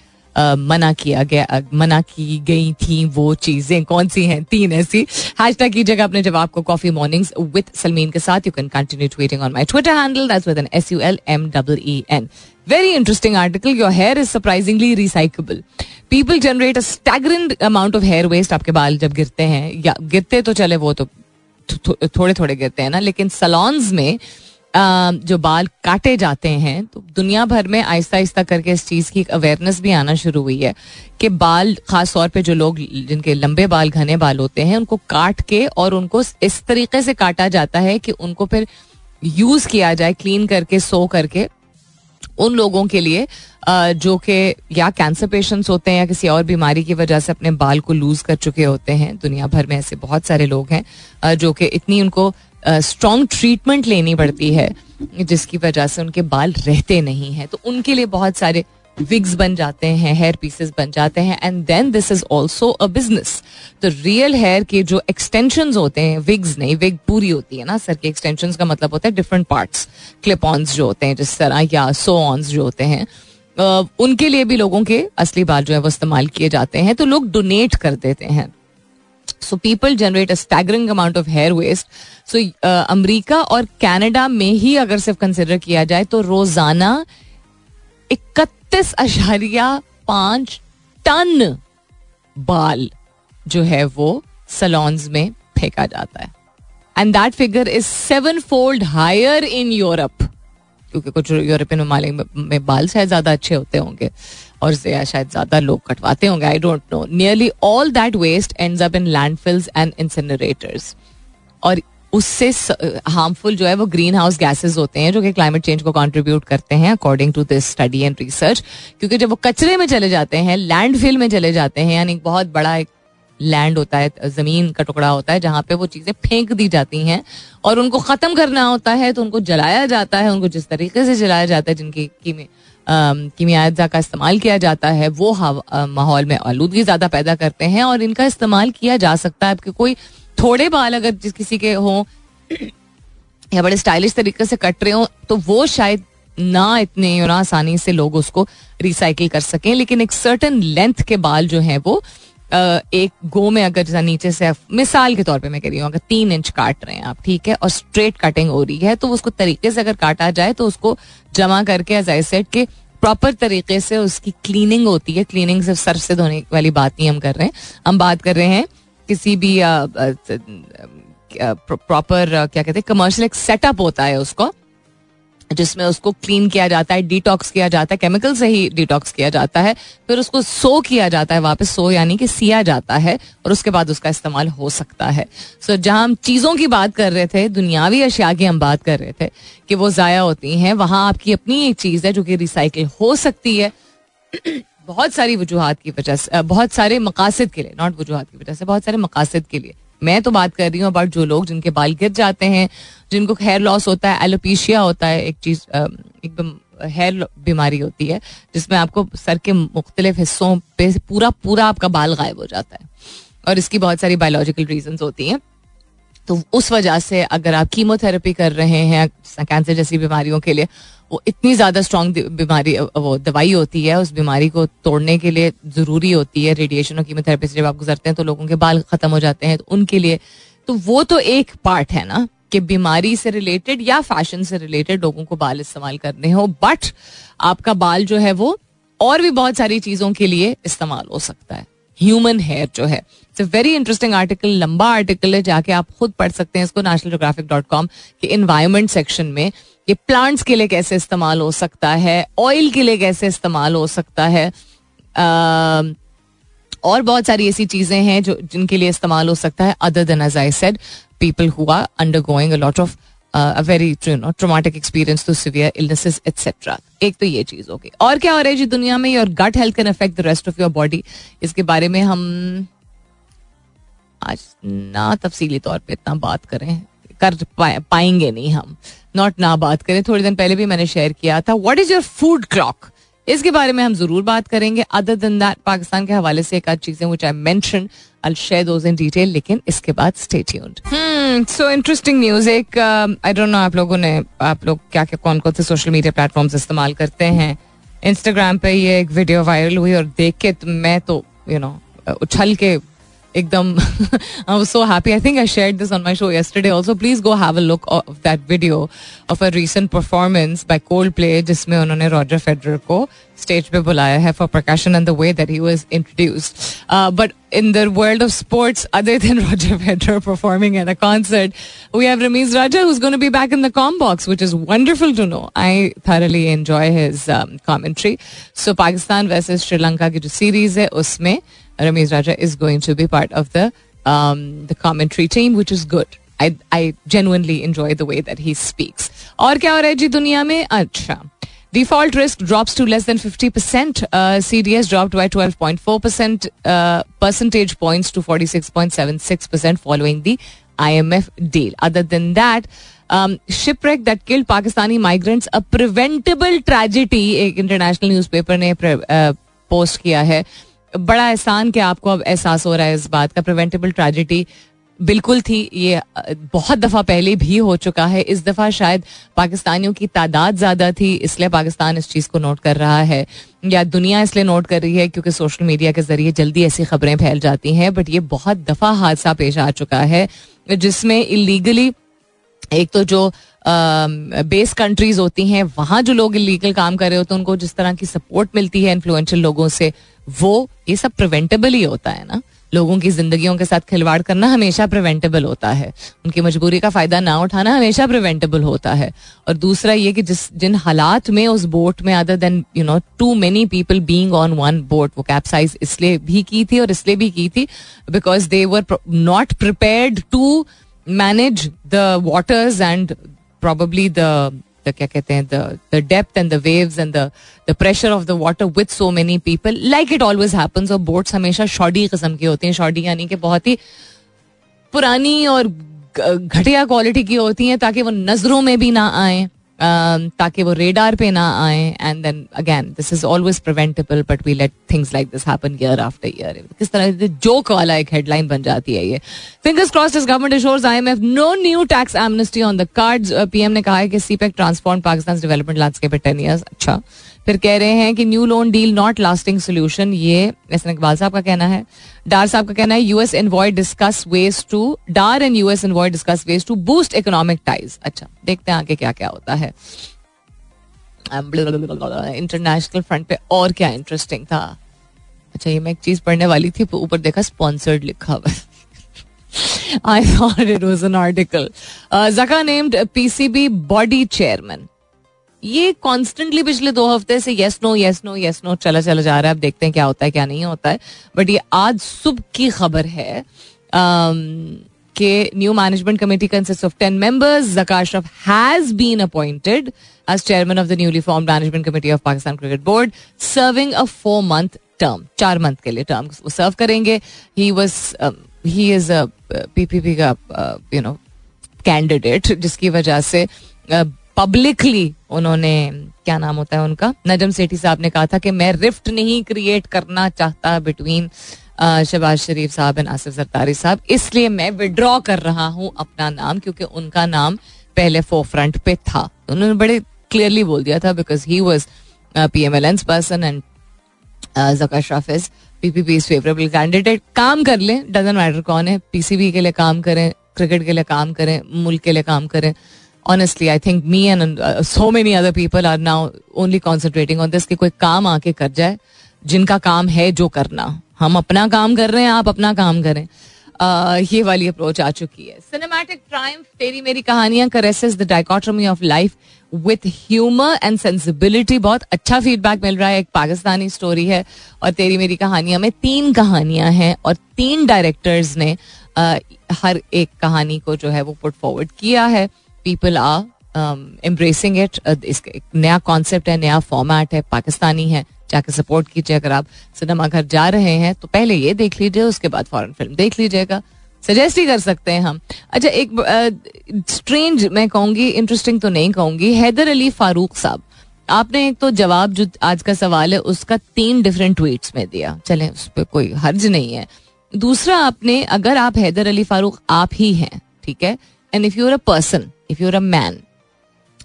मना किया गया मना की गई थी वो चीज़ें। कौन सी हैं? तीन ऐसी। हैश टैग कीजिएगा अपने जवाब को कॉफ़ी मॉर्निंग्स विद सलमीन के साथ। You can continue tweeting on my Twitter handle that's with N S U L M double E N very interesting article your hair is surprisingly recyclable people generate a staggering amount of hair waste आपके बाल जब गिरते हैं। या गिरते तो चले वो तो थोड़े थोड़े गिरते हैं ना। लेकिन सलॉन्स में जो बाल काटे जाते हैं तो दुनिया भर में आहिस्ता आहिस्ता करके इस चीज़ की एक अवेयरनेस भी आना शुरू हुई है कि बाल, खास तौर पे जो लोग, जिनके लंबे बाल, घने बाल होते हैं, उनको काट के और उनको इस तरीके से काटा जाता है कि उनको फिर यूज़ किया जाए क्लीन करके सो करके, उन लोगों के लिए जो कि या कैंसर पेशेंट्स होते हैं या किसी और बीमारी की वजह से अपने बाल को लूज कर चुके होते हैं। दुनिया भर में ऐसे बहुत सारे लोग हैं जो कि इतनी उनको स्ट्रॉन्ग ट्रीटमेंट लेनी पड़ती है, जिसकी वजह से उनके बाल रहते नहीं हैं। तो उनके लिए बहुत सारे विग्स बन जाते हैं हेयर पीसेस बन जाते हैं and then this is also a business तो रियल हेयर के जो एक्सटेंशन होते हैं विग्स नहीं विग पूरी होती है ना, सर के एक्सटेंशन का मतलब होता है डिफरेंट पार्ट्स क्लिप ऑन्स जो होते हैं जिस तरह, या सो ऑन्स जो होते हैं। उनके लिए भी लोगों के असली बाल जो है वो इस्तेमाल किए जाते हैं तो लोग डोनेट कर देते हैं। So people generate a staggering amount of hair waste so America और कनाडा में ही अगर सिर्फ़ कंसिडर किया जाए तो रोज़ाना इकतीस अशारिया पाँच टन बाल जो है वो सलॉन्स में फेंका जाता है। And that figure is seven fold higher in Europe क्योंकि कुछ यूरोपियन ममालिक में बाल शायद ज़्यादा अच्छे होते होंगे। और शायद ज़्यादा लोग कटवाते होंगे I don't know nearly all that waste ends up in landfills and incinerators और उससे हार्मफुल जो है वो ग्रीन हाउस गैसेज होते हैं, जो कि क्लाइमेट चेंज को कंट्रीब्यूट करते हैं according to this study and research क्योंकि जब वो कचरे में चले जाते हैं लैंडफिल में चले जाते हैं, यानी बहुत बड़ा एक लैंड होता है, ज़मीन का टुकड़ा होता है, जहाँ पे वो चीज़ें फेंक दी जाती हैं, और उनको खत्म करना होता है तो उनको जलाया जाता है, उनको जिस तरीके से जलाया जाता है, जिनकी कीमिया अज्जा का इस्तेमाल किया जाता है, वो माहौल में आलूदगी ज़्यादा पैदा करते हैं और इनका इस्तेमाल किया जा सकता है। आपके कोई थोड़े बाल अगर जिस किसी के हों, या बड़े स्टाइलिश तरीके से कट रहे हों तो वो शायद ना इतने ना आसानी से लोग उसको रिसाइकिल कर सकें। लेकिन एक सर्टन लेंथ के बाल जो हैं वो एक गो में अगर जैसा नीचे से, मिसाल के तौर पे मैं कह रही हूँ, अगर तीन इंच काट रहे हैं आप, ठीक है, और स्ट्रेट कटिंग हो रही है तो उसको तरीके से अगर काटा जाए तो उसको जमा करके एज आई सेट के प्रॉपर तरीके से उसकी क्लीनिंग होती है। क्लीनिंग सिर्फ़ सर से धोने वाली बात नहीं हम कर रहे हैं। हम बात कर रहे हैं किसी भी प्रॉपर क्या कहते हैं कमर्शियल एक सेटअप होता है उसको। जिसमें उसको क्लीन किया जाता है डिटॉक्स किया जाता है केमिकल से ही डिटॉक्स किया जाता है फिर उसको सो किया जाता है वापस सो यानी कि सिया जाता है और उसके बाद उसका इस्तेमाल हो सकता है। सो so, जहाँ हम चीज़ों की बात कर रहे थे दुनियावी अशिया की हम बात कर रहे थे कि वो ज़ाया होती हैं वहाँ आपकी अपनी एक चीज़ है जो कि रिसाइकिल हो सकती है। बहुत सारी वजूहत की वजह से बहुत सारे मकासद के लिए नॉट वजूहत की वजह से बहुत सारे मकासद के लिए। मैं तो बात कर रही हूँ अबाउट जो लोग जिनके बाल गिर जाते हैं जिनको हेयर लॉस होता है एलोपीशिया होता है, एक चीज़ एकदम हेयर बीमारी होती है, जिसमें आपको सर के मुख्तलिफ़ हिस्सों पे पूरा पूरा आपका बाल गायब हो जाता है। और इसकी बहुत सारी बायोलॉजिकल रीजन होती हैं। तो उस वजह से अगर आप कीमोथेरेपी कर रहे हैं कैंसर जैसी बीमारियों के लिए, वो इतनी ज़्यादा स्ट्रॉन्ग बीमारी, वो दवाई होती है, उस बीमारी को तोड़ने के लिए ज़रूरी होती है रेडिएशन और कीमोथेरेपी से जब आप गुजरते हैं तो लोगों के बाल ख़त्म हो जाते हैं तो उनके लिए तो वो तो एक पार्ट है ना? कि बीमारी से रिलेटेड या फ़ैशन से रिलेटेड लोगों को बाल इस्तेमाल करने हो बट आपका बाल जो है वो और भी बहुत सारी चीज़ों के लिए इस्तेमाल हो सकता है। ह्यूमन हेयर जो है। इट्स वेरी इंटरेस्टिंग आर्टिकल लंबा आर्टिकल है, जाके आप खुद पढ़ सकते हैं इसको नेशनल जोग्राफिक डॉट कॉम के इन्वायरमेंट सेक्शन में। ये प्लांट्स के लिए कैसे इस्तेमाल हो सकता है ऑयल के लिए कैसे इस्तेमाल हो सकता है। और बहुत सारी ऐसी चीज़ें हैं जो, जिनके लिए इस्तेमाल हो सकता है other than as I said people who are undergoing a lot of very traumatic experience to severe illnesses etcetera एक तो ये चीज़ होगी और क्या हो रहा है जी दुनिया में your gut health can affect the rest of your body इसके बारे में हम आज ना तफसीली तौर पे इतना बात करें, कर पाएँगे नहीं हम। नॉट ना बात करें। थोड़ी दिन पहले भी मैंने शेयर किया था what is your food clock इसके बारे में हम ज़रूर बात करेंगे। अदर दिन दैट पाकिस्तान के हवाले से एक आध चीज़ें विच आई मेंशन लेकिन इसके बाद stay tuned. Hmm, एक आई डोंट नो आप लोगों ने आप लोग क्या क्या कौन कौन से सोशल मीडिया प्लेटफॉर्म्स इस्तेमाल करते हैं। इंस्टाग्राम पे ये एक वीडियो वायरल हुई और देख के मैं तो यू नो उछल के एकदम I was so happy I think I shared this on my show yesterday also please go have a look of that video of a recent performance by Coldplay जिसमें उन्होंने रॉजर फेडरर को stage पे बुलाया है for Prakashan and the way that he was introduced but in the world of sports, other than Roger Federer performing at a concert, we have Ramiz Raja who's going to be back in the com box, which is wonderful to know. I thoroughly enjoy his um, commentary. So Pakistan versus Sri Lanka की जो series है उसमें Ramiz Raja is going to be part of the um, the commentary team, which is good. I I genuinely enjoy the way that he speaks. और क्या हो रहा है जी दुनिया में अच्छा Default risk drops to less than 50%. Uh, CDS dropped by 12.4% uh, percentage points to 46.76% following the IMF deal. Other than that, um, shipwreck that killed Pakistani migrants, a preventable tragedy, एक international newspaper ने uh, post किया है बड़ा एहसान कि आपको अब एहसास हो रहा है इस बात का। प्रिवेंटेबल ट्रेजिडी बिल्कुल थी, ये बहुत दफ़ा पहले भी हो चुका है। इस दफ़ा शायद पाकिस्तानियों की तादाद ज़्यादा थी, इसलिए पाकिस्तान इस चीज़ को नोट कर रहा है। या दुनिया इसलिए नोट कर रही है क्योंकि सोशल मीडिया के ज़रिए जल्दी ऐसी खबरें फैल जाती हैं बट ये बहुत दफ़ा हादसा पेश आ चुका है, जिसमें इलीगली एक तो जो बेस कंट्रीज़ होती हैं, वहाँ जो लोग इलीगल काम कर रहे होते हैं, उनको जिस तरह की सपोर्ट मिलती है इन्फ्लुएंशियल लोगों से वो ये सब प्रिवेंटेबल ही होता है ना। लोगों की जिंदगियों के साथ खिलवाड़ करना हमेशा प्रिवेंटेबल होता है। उनकी मजबूरी का फ़ायदा ना उठाना हमेशा प्रिवेंटेबल होता है। और दूसरा ये कि जिस, जिन हालात में उस बोट में other than you know too many people being on one boat वो कैप्साइज इसलिए भी की थी और इसलिए भी की थी because they were not prepared to manage the waters and probably the क्या कहते हैं depth and the waves and the the pressure of the water with so many people like it always happens और boats हमेशा shoddy किस्म की होती हैं shoddy यानी कि बहुत ही पुरानी और घटिया क्वालिटी की होती हैं ताकि वो नज़रों में भी ना आए ताकि वो रेडार पे ना आए and then again this is always preventable but we let things like this happen year after year किस तरह से जोक वाला एक हेडलाइन बन जाती है ये। Fingers cross is government assures I M F no new tax amnesty on the P PM ने कहा है कि CPEC transform Pakistan development landscape ten years अच्छा। फिर कह रहे हैं कि new loan deal not lasting solution ये एहसन इकबाल साहब का कहना है। डार साहब का कहना है US envoy discuss ways to Dar and US envoy discuss ways to boost economic ties अच्छा देखते हैं आगे क्या क्या होता है। इंटरनेशनल फ्रंट पे और क्या इंटरेस्टिंग था। अच्छा ये मैं एक चीज़ पढ़ने वाली थी ऊपर देखा स्पॉन्सर्ड लिखा हुआ thought it was an article. Uh, Zaka named PCB body chairman. ये कॉन्स्टेंटली पिछले दो हफ़्ते से yes no yes no yes no चला चला जा रहा है। अब देखते हैं क्या होता है, क्या नहीं होता है। बट ये आज सुबह की खबर है कि new management committee consist of ten members Zaka Ashraf has been appointed as chairman of the newly form management committee of Pakistan cricket board serving a four month term चार मंथ के लिए टर्म वो serve करेंगे। He was he is PPP का you know candidate जिसकी वजह से publicly उन्होंने, क्या नाम होता है उनका, नजम सेठी साहब ने कहा था कि मैं रिफ्ट नहीं क्रिएट करना चाहता बिटवीन शहबाज शरीफ साहब एंड आसिफ जरतारी साहब। इसलिए मैं विड्रॉ कर रहा हूँ अपना नाम, क्योंकि उनका नाम पहले फोर फ्रंट पे था। उन्होंने बड़े क्लियरली बोल दिया था because he was P M L N person and Zaka Ashraf is PPP favourable candidate काम कर ले डजेंट मैटर कौन है पीसीबी के लिए काम करें क्रिकेट के लिए काम करें, मुल्क के लिए काम करें। Honestly I think me and so many other people are now only concentrating on this कि कोई काम आके कर जाए जिनका काम है जो करना। हम अपना काम कर रहे हैं आप अपना काम करें। uh, ये वाली अप्रोच आ चुकी है। Cinematic triumph Teri Meri Kahaniyaan caresses the dichotomy of life with humour and sensibility बहुत अच्छा फीडबैक मिल रहा है एक पाकिस्तानी स्टोरी है और तेरी मेरी कहानियाँ में तीन कहानियाँ हैं और तीन डायरेक्टर्स ने uh, हर एक कहानी को जो है वो पुट फॉरवर्ड किया है। पीपल आर एम्ब्रेसिंग इट नया कॉन्सेप्ट है, नया फॉर्मेट है, पाकिस्तानी है, जाके सपोर्ट कीजिए अगर आप सिनेमा घर जा रहे हैं तो पहले ये देख लीजिए, उसके बाद फॉरन फ़िल्म देख लीजिएगा। सजेस्ट ही कर सकते हैं हम। अच्छा एक स्ट्रेंज मैं कहूँगी इंटरेस्टिंग तो नहीं कहूँगी, हैदर अली फारूक साहब। आपने एक तो जवाब जो आज का सवाल है, उसका तीन डिफरेंट ट्वीट्स में दिया। चले, उस पर कोई हर्ज नहीं है। दूसरा, आपने, अगर आप हैदर अली फारूक आप ही हैं, ठीक है? And if you're a person if you're a man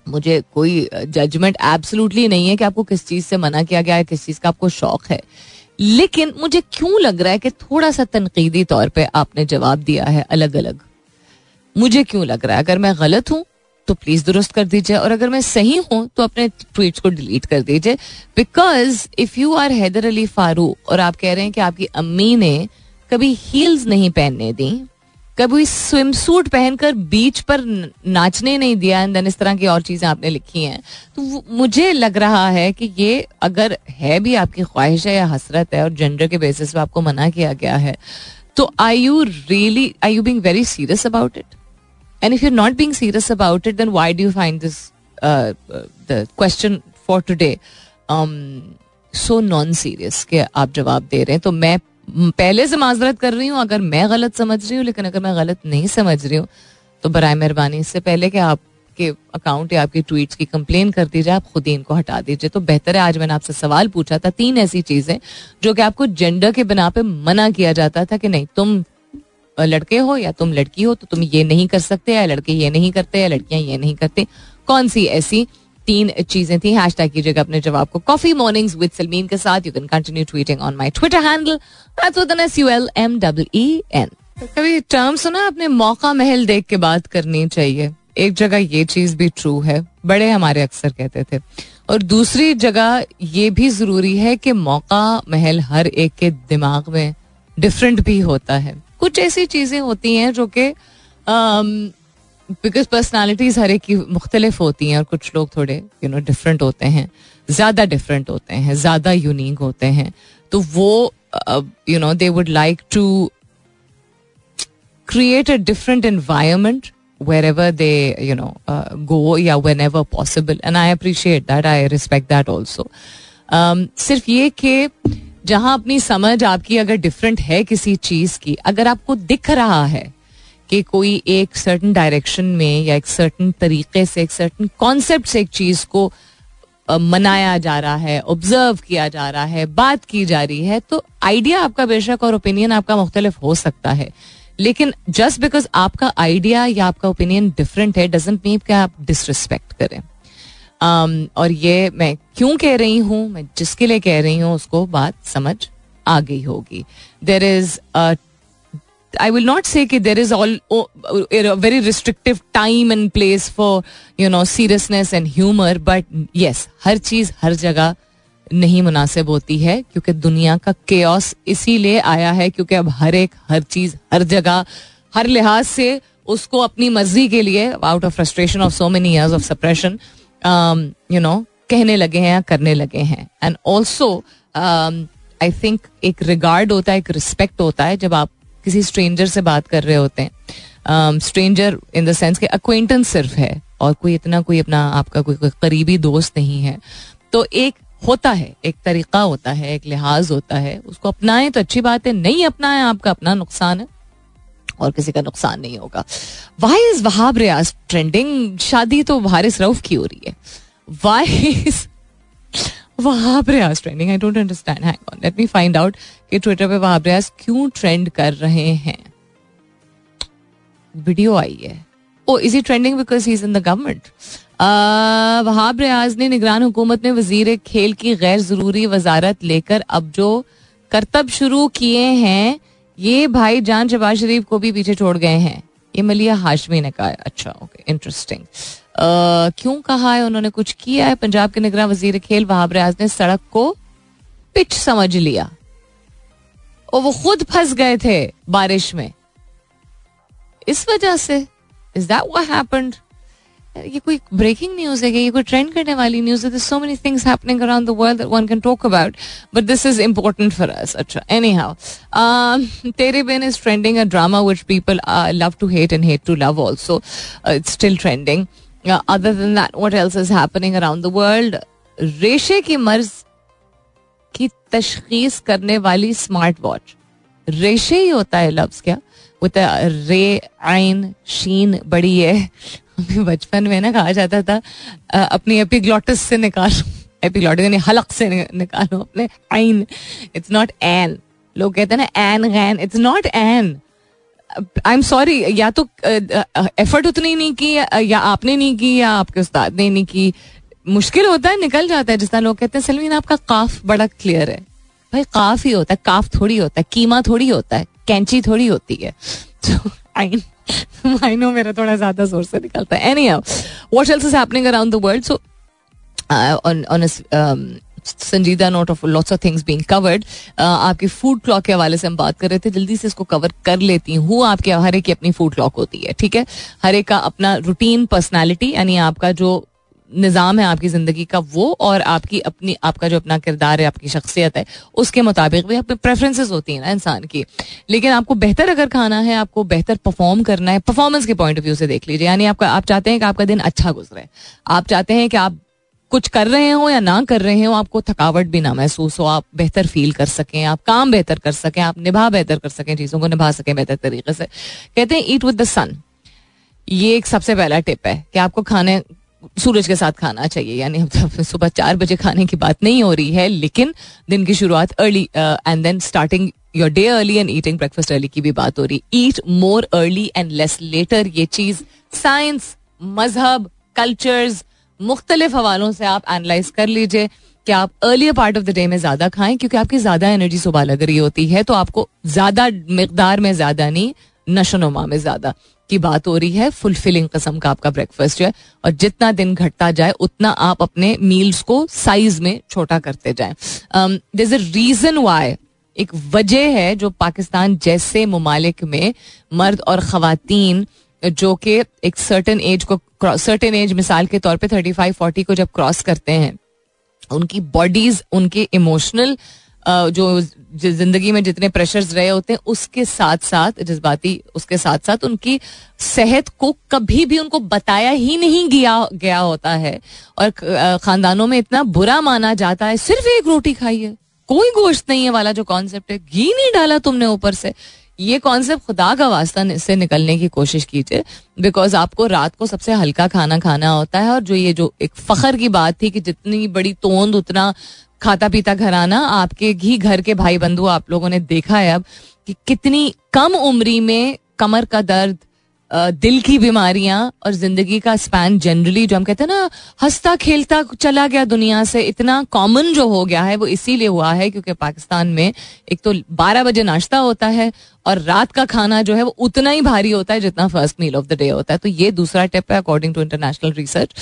मुझे कोई जजमेंट एब्सोल्युटली नहीं है कि आपको किस चीज़ से मना किया गया है, किस चीज़ का आपको शौक है। लेकिन मुझे क्यों लग रहा है कि थोड़ा सा तनकीदी तौर पे आपने जवाब दिया है अलग अलग मुझे क्यों लग रहा है? अगर मैं गलत हूँ तो प्लीज़ दुरुस्त कर दीजिए। और अगर मैं सही हूँ तो अपने ट्वीट को डिलीट कर दीजिए। Because if you are Haider Ali Farooq और आप कह रहे हैं कि आपकी अम्मी ने कभी हील्स नहीं पहनने दी कभी स्विम सूट पहनकर बीच पर नाचने नहीं दिया एंड देन इस तरह की और चीज़ें आपने लिखी हैं। तो मुझे लग रहा है कि ये अगर है भी आपकी ख्वाहिश है या हसरत है और जेंडर के बेसिस पे आपको मना किया गया है तो I you really I you being very serious about it and if you not being serious about it then why do find this the question for today so non serious के आप जवाब दे रहे हैं? तो मैं पहले से माजरत कर रही हूँ, अगर मैं गलत समझ रही हूँ, लेकिन अगर मैं गलत नहीं समझ रही हूँ तो बर मेहरबानी, इससे पहले कि आपके अकाउंट या आपकी ट्वीट्स की कंप्लेन कर दीजिए आप खुद ही इनको हटा दीजिए। तो बेहतर है, आज मैंने आपसे सवाल पूछा था, तीन ऐसी चीज़ें, जो कि आपको जेंडर के बिना पे मना किया जाता था कि नहीं, तुम लड़के हो या तुम लड़की हो तो तुम ये नहीं कर सकते, या लड़के ये नहीं करते, या लड़कियाँ ये नहीं करते। कौन सी ऐसी तीन चीज़ें थी। हैश टैग कीजिएगा अपने जवाब को। कॉफ़ी मॉर्निंग्स विद सलमीन के साथ। You can continue tweeting on my Twitter handle S U L M W N कभी टर्म सुना अपने मौका महल देख के बात करनी चाहिए। एक जगह ये चीज़ भी ट्रू है। बड़े हमारे अक्सर कहते थे। और दूसरी जगह ये भी ज़रूरी है कि मौका महल हर एक के दिमाग में डिफरेंट भी होता है। कुछ ऐसी चीज़ें होती हैं जो कि बिकॉज़ पर्सनैलिटीज हर एक की मुख्तलिफ़ होती हैं और कुछ लोग थोड़े यू नो डिफरेंट होते हैं, ज़्यादा डिफरेंट होते हैं, ज़्यादा यूनिक होते हैं तो वो you know they would like to create a different environment wherever they you know go या whenever possible and I appreciate that I respect that also सिर्फ़ ये कि जहाँ अपनी समझ आपकी अगर डिफरेंट है किसी चीज़ की, अगर आपको दिख रहा है कि कोई एक सर्टन डायरेक्शन में या एक सर्टन तरीके से एक सर्टन कॉन्सेप्ट से एक चीज़ को मनाया जा रहा है ऑब्ज़र्व किया जा रहा है बात की जा रही है तो आइडिया आपका बेशक और ओपिनियन आपका मुख्तलिफ़ हो सकता है। लेकिन जस्ट बिकॉज़ आपका आइडिया या आपका ओपिनियन डिफरेंट है डजेंट मीन कि आप डिसरिस्पेक्ट करें। um, और ये मैं क्यों कह रही हूँ मैं जिसके लिए कह रही हूँ उसको बात समझ आ गई होगी। There is say that there is all oh, a very restrictive time and place for you know seriousness and humor, but yes, हर चीज़ हर जगह नहीं मुनासिब होती है क्योंकि दुनिया का केओस इसीलिए आया है क्योंकि अब हर एक हर चीज़ हर जगह हर लिहाज से उसको अपनी मर्ज़ी के लिए out of frustration of so many years of suppression you know कहने लगे हैं या करने लगे हैं. एंड ऑल्सो आई थिंक एक रिगार्ड होता है एक रिस्पेक्ट होता है जब आप किसी स्ट्रेंजर से बात कर रहे होते हैं। स्ट्रेंजर इन द सेंस के अक्वेंटेंस सिर्फ़ है और कोई इतना कोई अपना आपका कोई, कोई करीबी दोस्त नहीं है। तो एक होता है एक तरीका होता है एक लिहाज होता है उसको अपनाएँ तो अच्छी बात है नहीं अपनाएँ आपका अपना नुकसान है और किसी का नुकसान नहीं होगा। Why is Wahab Riaz trending शादी तो हारिस रऊफ की हो रही है। Why is Wahab Riaz trending I don't understand hang on let me find out कि ट्विटर पे वहाब रियाज क्यों ट्रेंड कर रहे हैं? वीडियो आई है। ओ is trending because he is in the government Wahab Riaz ने निगरान हुकूमत में वज़ीर खेल की गैर ज़रूरी वजारत लेकर अब जो करतब शुरू किए हैं, ये भाई जान शबाज शरीफ को भी पीछे छोड़ गए हैं। ये मलिया हाशमी ने कहा है। अच्छा ओके इंटरेस्टिंग क्यों कहा है? उन्होंने कुछ किया है? पंजाब के निगरान वज़ीर खेल वहाब रियाज ने सड़क को पिच समझ लिया। और वो खुद फंस गए थे बारिश में। इस वजह से इज़ दैट व्हाट हैपेंड ये कोई ब्रेकिंग न्यूज़ है ये कोई ट्रेंड करने वाली न्यूज़ है? So many things happening around the world that one can talk about but this is important for us अच्छा anyhow Tere Bin is trending a drama which people love to hate and hate to love also it's still trending other than that what else is happening around the world रेशे की मर्ज की तशखीस करने वाली smart watch रेशे ही होता है लफ्ज क्या रे आइन शीन बड़ी है बचपन में ना कहा जाता था अपनी एपिग्लोटस से निकाल। एपिग्लॉटिस यानी हलक से निकालो अपने आइन इट्स नॉट एन लोग कहते हैं ना again it's not an I am sorry या तो एफर्ट उतनी नहीं की या आपने नहीं की, या आपके उस्ताद ने नहीं की। मुश्किल होता है, निकल जाता है, जिस तरह लोग कहते हैं, सलमीन, आपका काफ बड़ा क्लियर है। भाई, काफ ही होता है, काफ थोड़ी होता है, कीमा थोड़ी होता है, कैंची थोड़ी होती है। आई नो मेरा थोड़ा ज़्यादा ज़ोर से निकलता है. Any what else is happening around the world so on संजीदा note of lots of things being covered आपके फ़ूड क्लॉक के हवाले से हम बात कर रहे थे. जल्दी से इसको कवर कर लेती हूँ. आपके, हर एक की अपनी फ़ूड क्लॉक होती है. ठीक है? हर एक का अपना रूटीन पर्सनैलिटी यानी आपका जो निज़ाम है आपकी ज़िंदगी का वो और आपकी अपनी, आपका जो अपना किरदार है, आपकी शख्सियत है, उसके मुताबिक भी अपनी प्रेफरेंसेस होती हैं ना इंसान की। लेकिन आपको बेहतर अगर खाना है, आपको बेहतर परफॉर्म करना है परफॉर्मेंस के पॉइंट ऑफ़ व्यू से देख लीजिए। यानी आपका, आप चाहते हैं कि आपका दिन अच्छा गुजरे। आप चाहते हैं कि आप कुछ कर रहे हो या ना कर रहे हो, आपको थकावट भी ना महसूस हो, आप बेहतर फील कर सकें, आप काम बेहतर कर सकें, आप निभा बेहतर कर सकें, चीज़ों को निभा सकें बेहतर तरीके से। कहते हैं ईट विद द सन ये एक सबसे पहला टिप है कि आपको खाने सूरज के साथ खाना चाहिए, यानी हम सुबह चार बजे खाने की बात नहीं हो रही है, लेकिन दिन की शुरुआत early and then starting your day early and eating breakfast early की भी बात हो रही है। Eat more early and less later ये चीज़ साइंस मज़हब कल्चर्स मुख्तलिफ़ हवालों से आप एनालाइज कर लीजिए कि आप earlier part of the day में ज़्यादा खाएँ, क्योंकि आपकी ज़्यादा एनर्जी सुबह लग रही होती है तो आपको ज़्यादा मकदार में ज़्यादा नहीं नशोनुमा में ज़्यादा। की बात हो रही है फुलफिलिंग कस्म का आपका ब्रेकफास्ट है, और जितना दिन घटता जाए, उतना आप अपने मील्स को साइज़ में छोटा करते जाए। दिस अ रीजन वाई एक वजह है जो पाकिस्तान जैसे ममालिक में मर्द और खातन जो कि एक सर्टन एज को सर्टन एज मिसाल के तौर पे थर्टी फाइव फोर्टी को जब क्रॉस करते हैं, उनकी बॉडीज उनके इमोशनल जो ज़िंदगी में जितने प्रेशर्स रहे होते हैं, उसके साथ साथ जज्बाती, उसके साथ साथ उनकी सेहत को कभी भी उनको बताया ही नहीं गया गया होता है। और खानदानों में इतना बुरा माना जाता है, सिर्फ़ एक रोटी है कोई गोश्त नहीं है वाला जो कॉन्सेप्ट है। घी नहीं डाला तुमने ऊपर से। ये कॉन्सेप्ट खुदा का वास्ता से निकलने की कोशिश कीजिए। बिकॉज़ आपको रात को सबसे हल्का खाना खाना होता है। और जो ये जो एक फखर की बात थी कि जितनी बड़ी तोंद उतना खाता पीता घराना, आपके घी घर के भाई बंधु आप लोगों ने देखा है अब कि कितनी कम उम्री में कमर का दर्द दिल की बीमारियाँ और ज़िंदगी का स्पैन जनरली जो हम कहते हैं ना, हंसता खेलता चला गया दुनिया से, इतना कॉमन जो हो गया है, वो इसीलिए हुआ है क्योंकि पाकिस्तान में एक तो 12 बजे नाश्ता होता है और रात का खाना जो है वो उतना ही भारी होता है जितना first meal of the day होता है। तो ये दूसरा टिप है अकॉर्डिंग टू इंटरनेशनल रिसर्च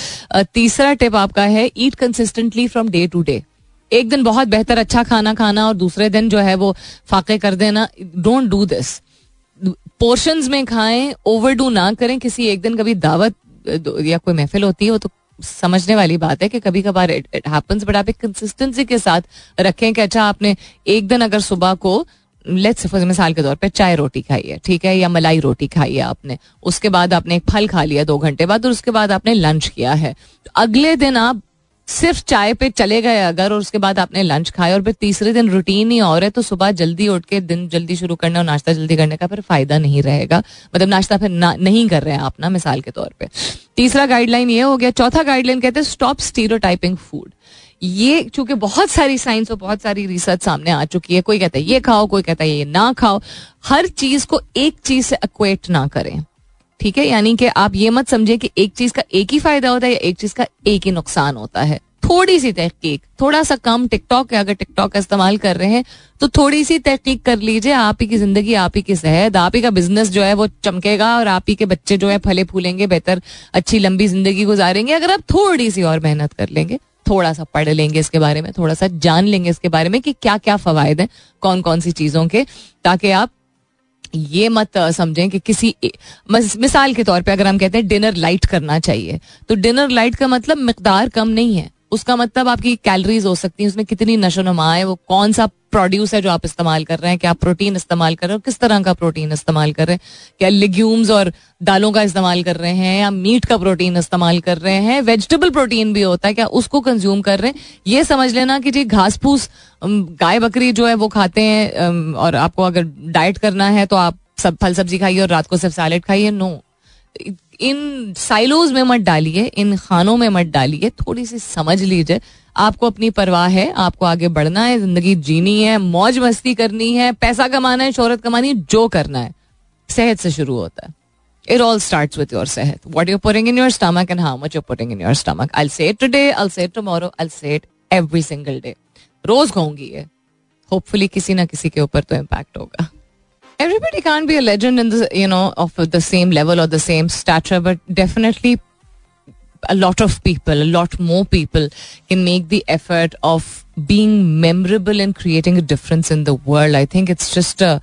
तीसरा टिप आपका है eat consistently from day to day एक दिन बहुत बेहतर अच्छा खाना खाना और दूसरे दिन जो है वो फाके कर देना। डोंट डू दिस पोर्शन में खाएँ ओवर डू ना करें। किसी एक दिन कभी दावत या कोई महफिल होती है वो तो समझने वाली बात है कि कभी कभार इट हैपेंस बट आप एक कंसिस्टेंसी के साथ रखें कि अच्छा आपने एक दिन अगर सुबह को लेट्स मिसाल के तौर पे चाय रोटी खाई है, ठीक है, या मलाई रोटी खाई है आपने। उसके बाद आपने एक फल खा लिया दो घंटे बाद और उसके बाद आपने लंच किया है। तो अगले दिन आप सिर्फ़ चाय पे चले गए अगर और उसके बाद आपने लंच खाया और फिर तीसरे दिन रूटीन ही और है तो सुबह जल्दी उठ के दिन जल्दी शुरू करना और नाश्ता जल्दी करने का फिर फ़ायदा नहीं रहेगा। मतलब नाश्ता फिर ना, नहीं कर रहे हैं आप ना मिसाल के तौर पे। तीसरा गाइडलाइन ये हो गया चौथा गाइडलाइन कहते हैं स्टॉप स्टीरियो फ़ूड ये चूँकि बहुत सारी साइंस और बहुत सारी रिसर्च सामने आ चुकी है कोई कहता है ये खाओ कोई कहता है ये ना खाओ हर चीज़ को एक चीज़ से अक्वेट ना करें। ठीक है? यानी कि आप ये मत समझे कि एक चीज़ का एक ही फ़ायदा होता है या एक चीज़ का एक ही नुकसान होता है। थोड़ी सी तहकीक, थोड़ा सा कम टिकटॉक है, अगर टिकटॉक का इस्तेमाल कर रहे हैं तो थोड़ी सी तहकीक कर लीजिए, आप ही की ज़िंदगी, आप ही की सेहत, आप ही का बिज़नेस जो है वो चमकेगा और आप ही के बच्चे जो है फले फूलेंगे, बेहतर अच्छी लंबी ज़िंदगी गुजारेंगे, अगर आप थोड़ी सी और मेहनत कर लेंगे, थोड़ा सा पढ़ लेंगे इसके बारे में, थोड़ा सा जान लेंगे इसके बारे में कि क्या क्या फवायद हैं कौन कौन सी चीज़ों के, ताकि आप ये मत समझें कि किसी मिसाल के तौर पे अगर हम कहते हैं डिनर लाइट करना चाहिए तो डिनर लाइट का मतलब मकदार कम नहीं है। उसका मतलब आपकी कैलोरीज हो सकती है, उसमें कितनी नशो नमा है, वो कौन सा प्रोड्यूस है जो आप इस्तेमाल कर रहे हैं, क्या प्रोटीन इस्तेमाल कर रहे हैं, किस तरह का प्रोटीन इस्तेमाल कर रहे हैं, क्या लिग्यूम्स और दालों का इस्तेमाल कर रहे हैं, या मीट का प्रोटीन इस्तेमाल कर रहे हैं वेजिटेबल प्रोटीन भी होता है, क्या उसको कंज्यूम कर रहे हैं? ये समझ लेना कि जी घास फूस गाय बकरी जो है वो खाते हैं और आपको अगर डाइट करना है तो आप सब फल सब्ज़ी खाइए और रात को सिर्फ़ सैलेड खाइए नो इन साइलोज में मत डालिए, इन खानों में मत डालिए, थोड़ी सी समझ लीजिए। आपको अपनी परवाह है, आपको आगे बढ़ना है, ज़िंदगी जीनी है, मौज मस्ती करनी है, पैसा कमाना है, शोहरत कमानी जो करना है। सेहत से शुरू होता है। It all start with your सेहत। What you're pouring in your stomach and how much you're pouring in your stomach I said today I said tomorrow I said every single day रोज कहूँगी ये। होपफुली किसी ना किसी के ऊपर तो impact होगा। Everybody can't be a legend in the you know of the same level or the same stature but definitely a lot of people a lot more people can make the effort of being memorable and creating a difference in the world. I think it's just a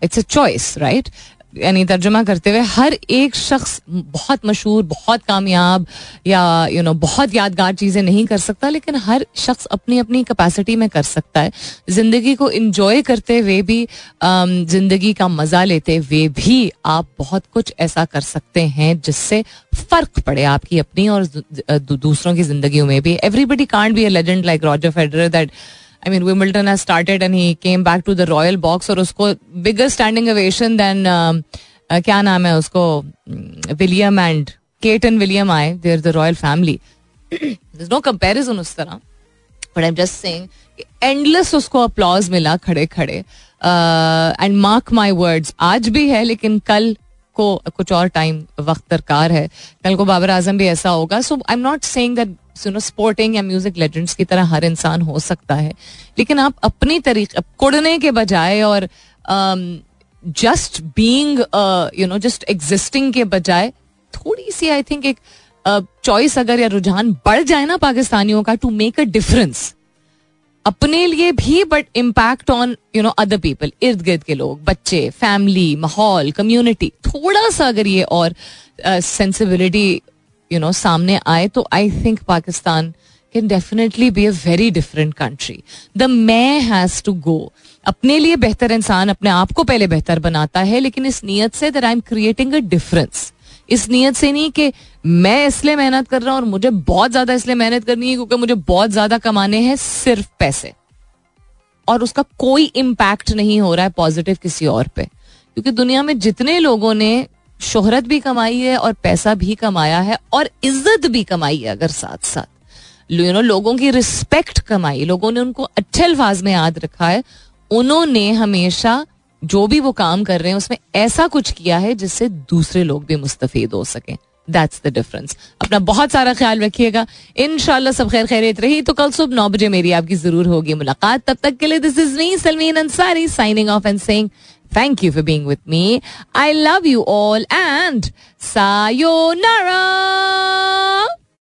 it's a choice right यानी तर्जुमा करते हुए हर एक शख्स बहुत मशहूर बहुत कामयाब या यू you नो know, बहुत यादगार चीज़ें नहीं कर सकता लेकिन हर शख्स अपनी अपनी कैपेसिटी में कर सकता है। ज़िंदगी को इंजॉय करते हुए भी ज़िंदगी का मज़ा लेते हुए भी आप बहुत कुछ ऐसा कर सकते हैं जिससे फ़र्क पड़े आपकी अपनी और दूसरों की ज़िंदगी में भी। Everybody can't be a legend like Roger Federer that I mean Wimbledon has started and he came back to the royal box और उसको बिगर स्टैंडिंग अवेशन देन क्या नाम है उसको? William and Kate and William आए. There the royal family no comparison उस तरह. But I am just saying endless उसको अप्लॉज मिला खड़े खड़े एंड मार्क माई वर्ड्स आज भी है, लेकिन कल को कुछ और टाइम वक्त दरकार है. कल को बाबर आज़म भी ऐसा होगा. So I am not saying that no sporting या म्यूज़िक लेजेंड्स की तरह हर इंसान हो सकता है। लेकिन आप अपनी तरीके कुड़ने के बजाय और just being you know just existing के बजाय थोड़ी सी आई थिंक एक चॉइस uh, अगर या रुझान बढ़ जाए ना पाकिस्तानियों का टू मेक अ डिफरेंस अपने लिए भी but impact on you know other people इर्द गिर्द के लोग बच्चे फैमिली माहौल कम्युनिटी थोड़ा सा अगर ये और सेंसिबिलिटी uh, यू नो सामने आए तो I think Pakistan can definitely be a very different country the may has to go अपने लिए बेहतर इंसान अपने आप को पहले बेहतर बनाता है, लेकिन इस नीयत से that I am creating a difference इस नीयत से नहीं कि मैं इसलिए मेहनत कर रहा हूँ और मुझे बहुत ज़्यादा इसलिए मेहनत करनी है क्योंकि मुझे बहुत ज़्यादा कमाने हैं सिर्फ़ पैसे। और उसका कोई इम्पैक्ट नहीं हो रहा है पॉजिटिव किसी और पे। क्योंकि दुनिया में जितने लोगों ने शोहरत भी कमाई है और पैसा भी कमाया है और इज़्ज़त भी कमाई है अगर साथ साथ यू नो लोगों की रिस्पेक्ट कमाई, लोगों ने उनको अच्छे अल्फाज में याद रखा है। उन्होंने हमेशा जो भी वो काम कर रहे हैं, उसमें ऐसा कुछ किया है जिससे दूसरे लोग भी मुस्तफ़ हो सकें। दैट्स द डिफरेंस अपना बहुत सारा ख्याल रखिएगा। इन सब खैर खैरियत रही। तो कल सुबह नौ बजे मेरी आपकी ज़रूर होगी मुलाकात। तब तक के लिए this is me Salmeen Ansari signing off and saying Thank you for being with me. I love you all and sayonara.